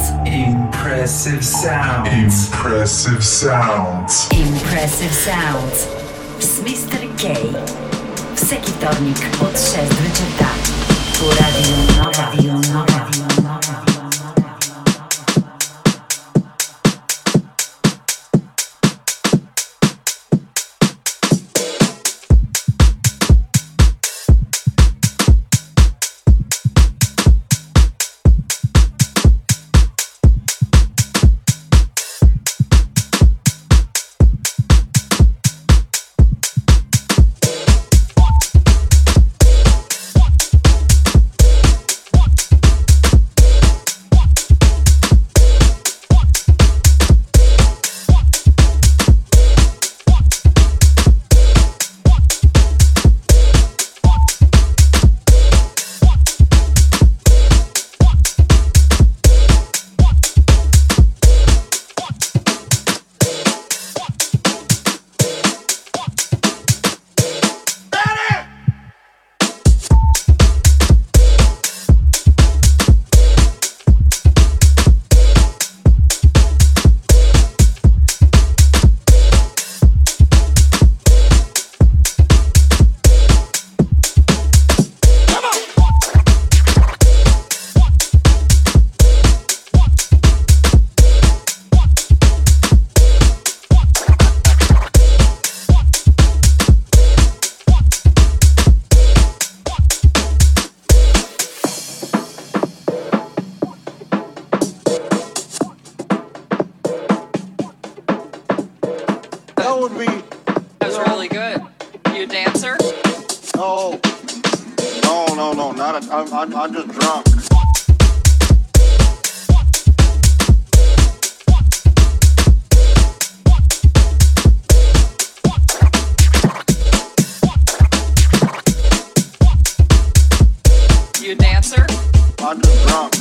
sounds. Impressive sounds. Impressive sounds. Impressive sounds. Z Mr. K. W sektornik od 6 wyczyta. Tu Radio Nova. Radio Nowa. was really good. You a dancer? No. No, no, no. Not a, I'm, I'm, I'm just drunk. You a dancer? I'm just drunk.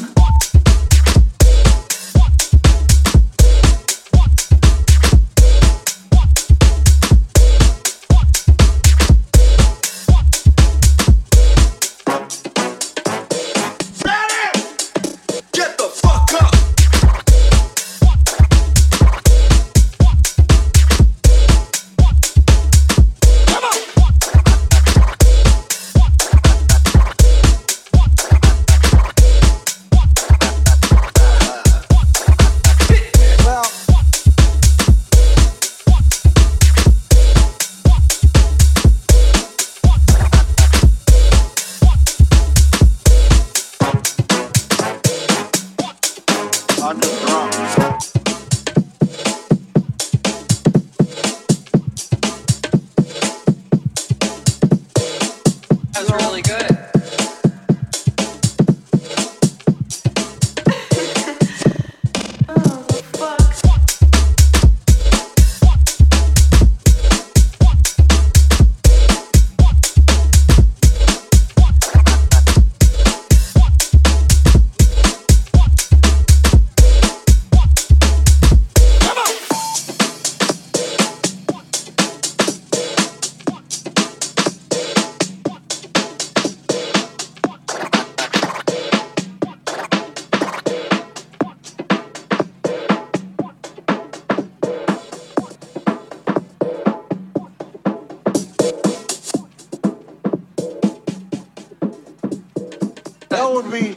would be.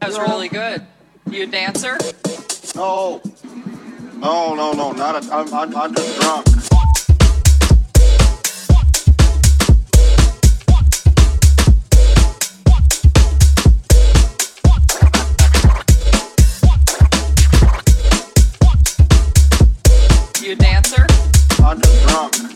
That was really good. You a dancer? No. No, no, no. Not a, I'm, I'm, I'm just drunk. You a dancer? I'm just drunk.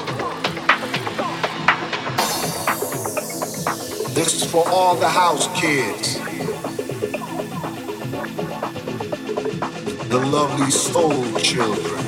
This is for all the house kids. The lovely soul children.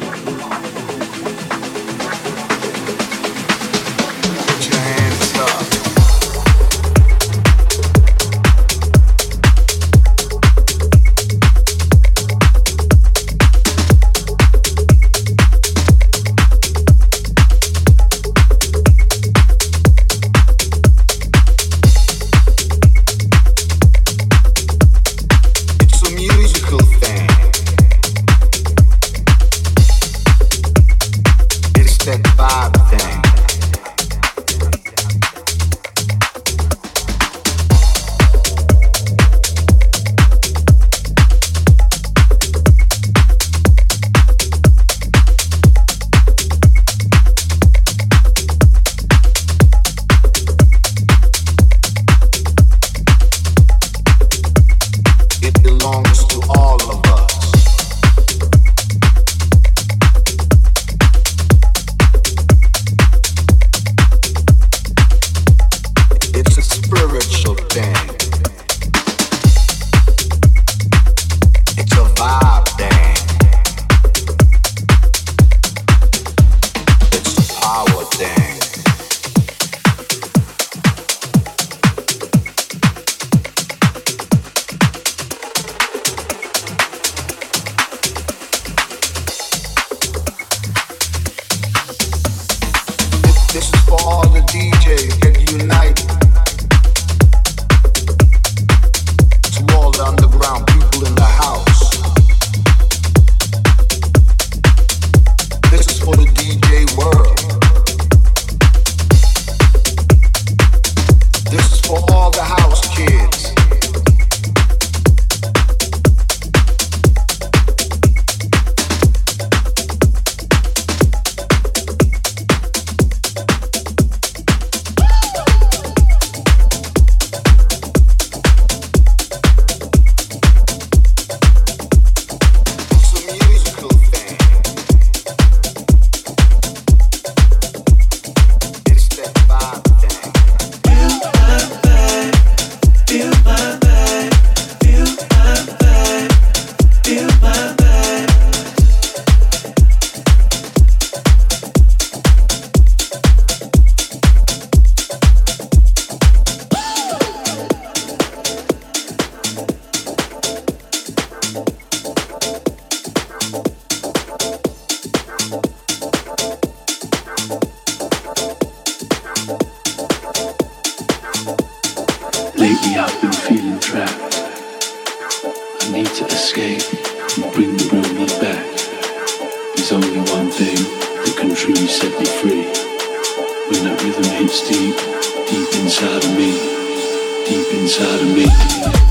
inside of me.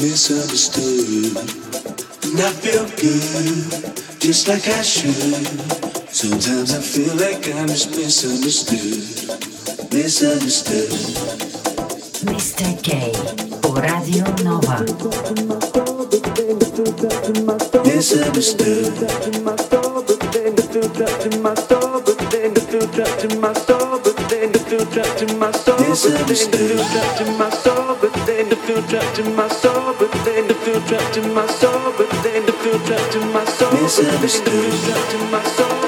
misunderstood. And I feel good, just like I should. Sometimes I feel like I'm just misunderstood. Misunderstood. Mr. K, Radio Nova. Misunderstood. Misunderstood feel trapped in my soul, but then to feel trapped in my soul, but then to feel trapped in my soul, but then to feel trapped in my soul, but then to feel trapped in my soul, but then to feel trapped in my soul.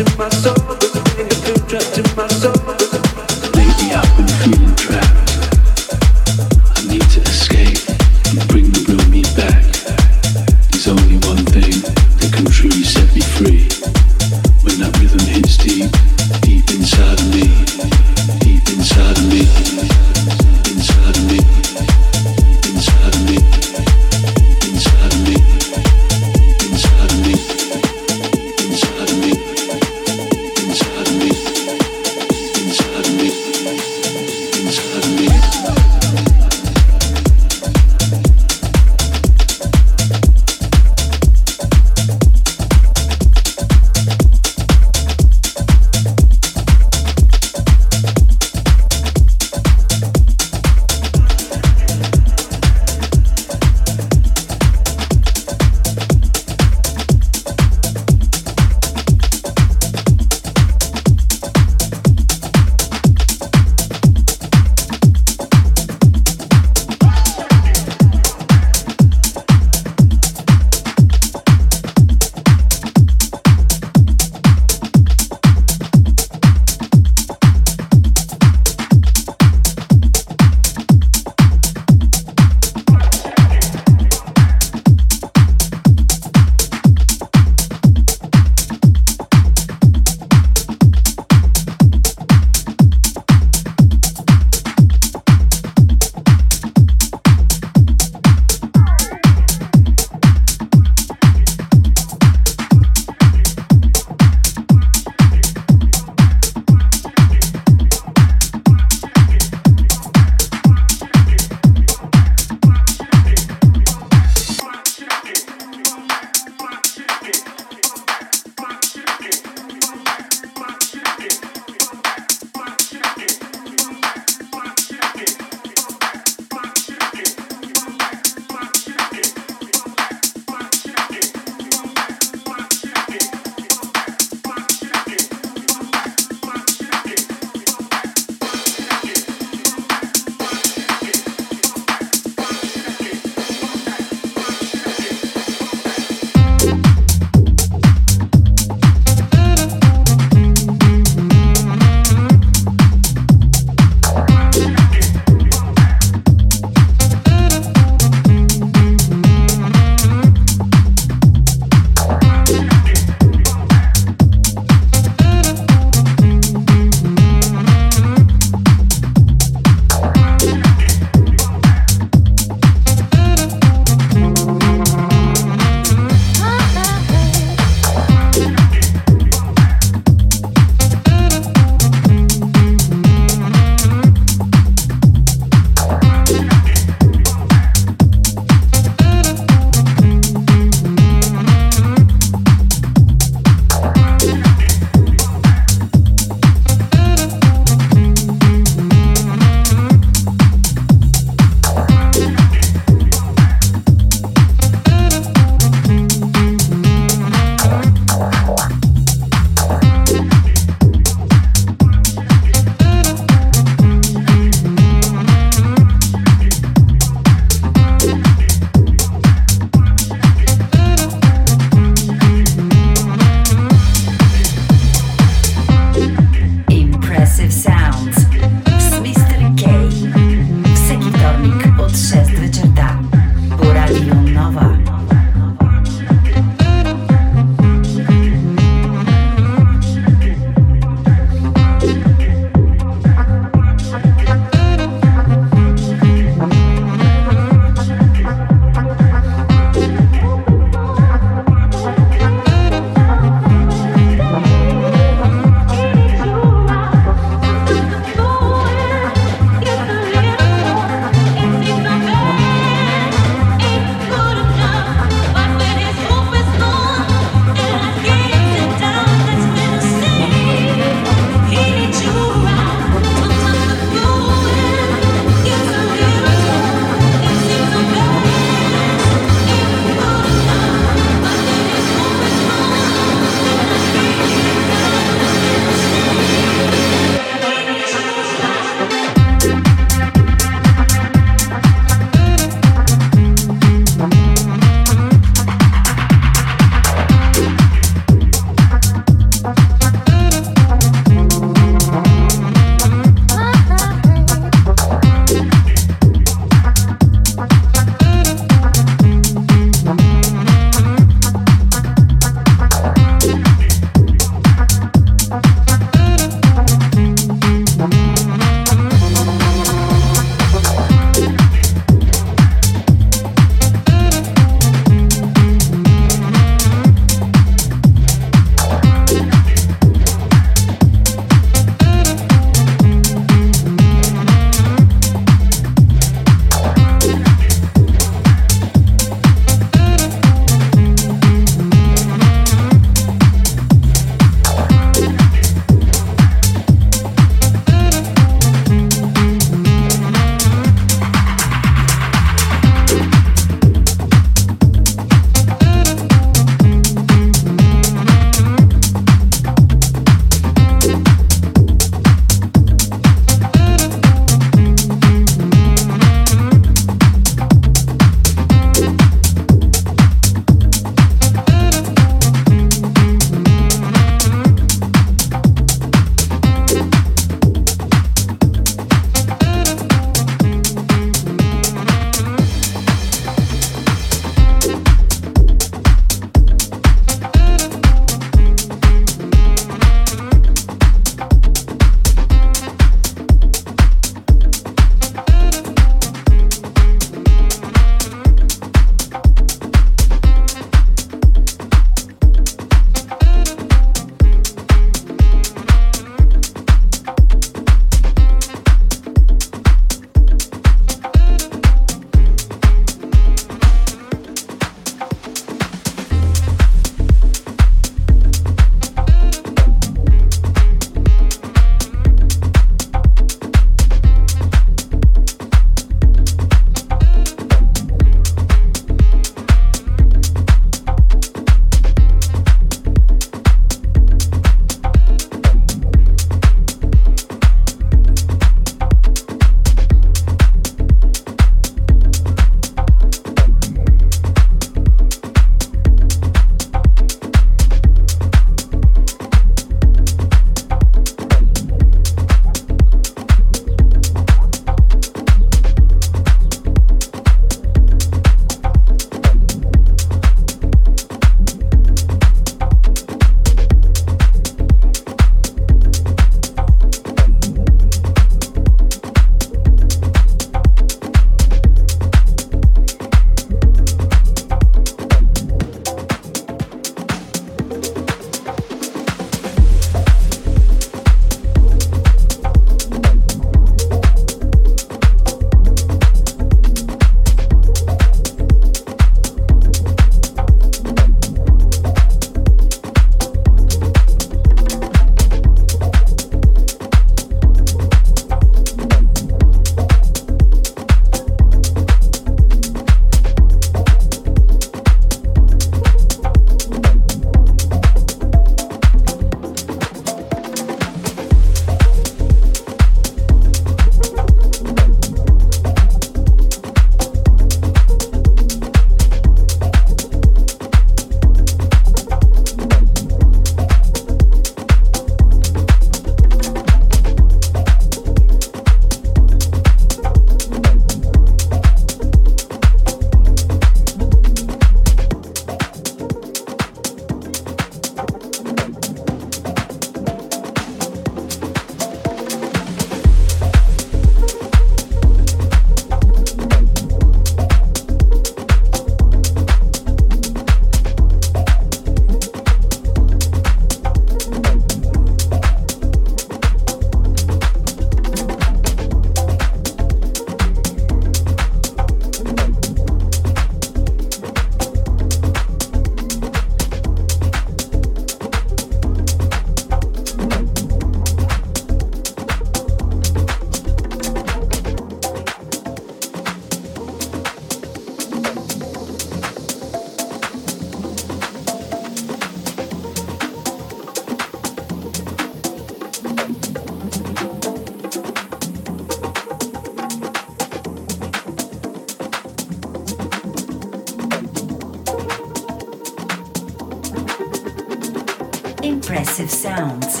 Impressive Sounds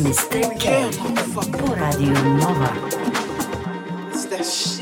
Mr. K po Radio Nova. It's that shit.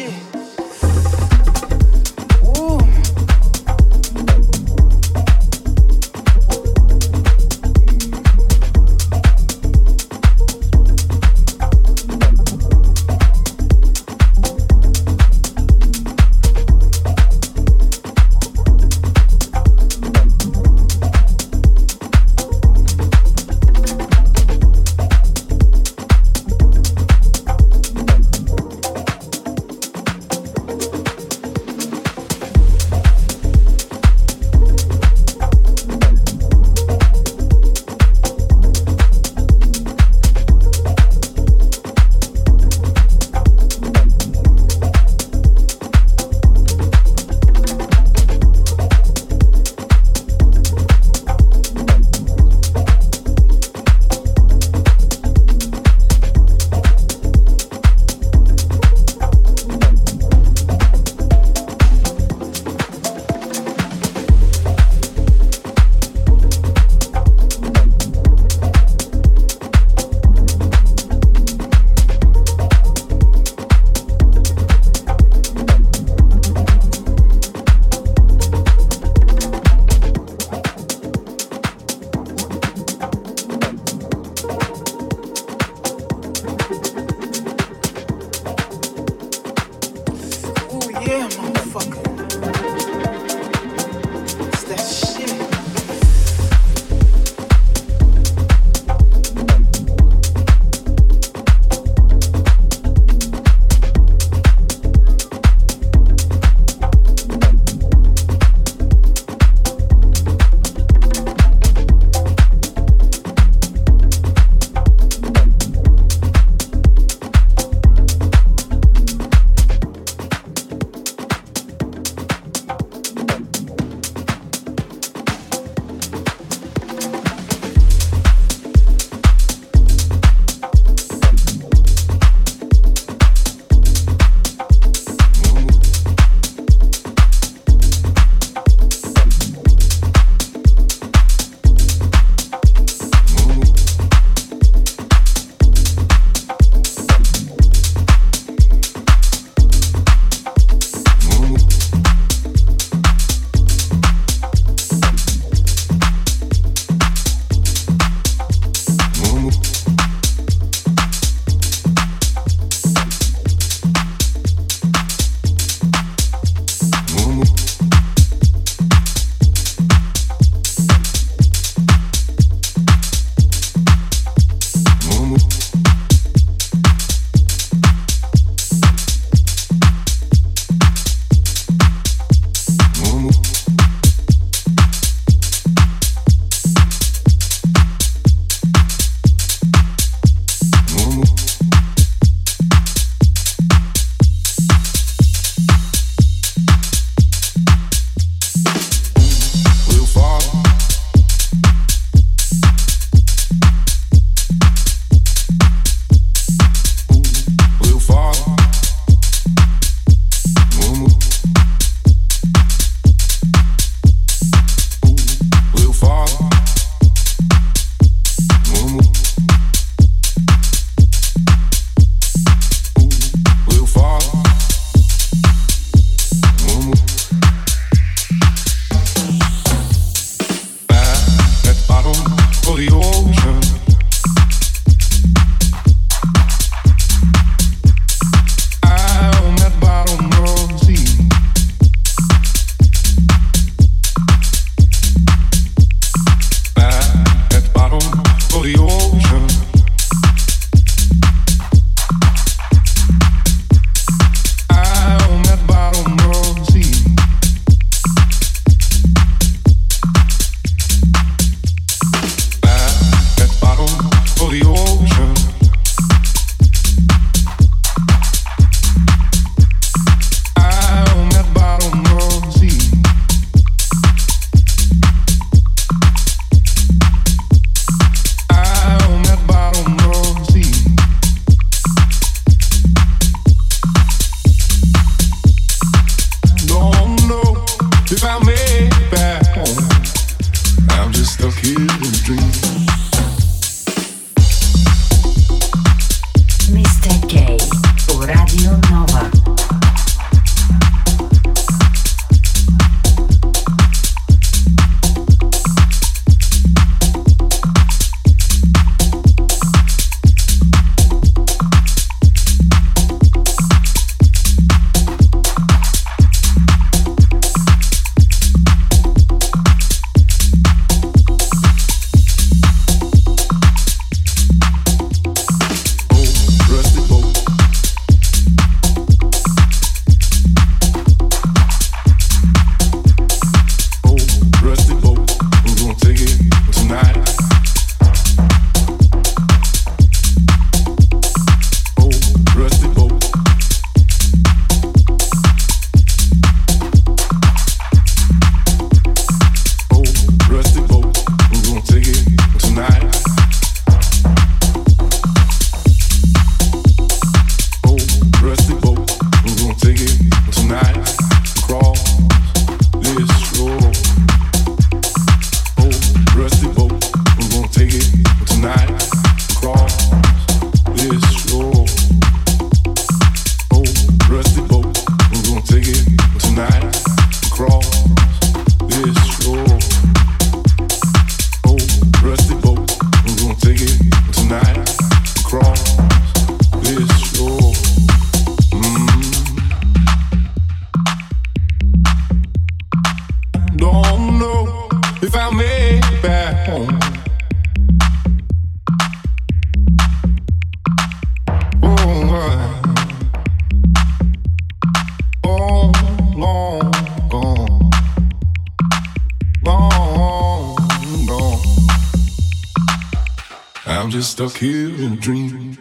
Stuck here in a dream.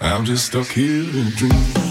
I'm just stuck here in a dream.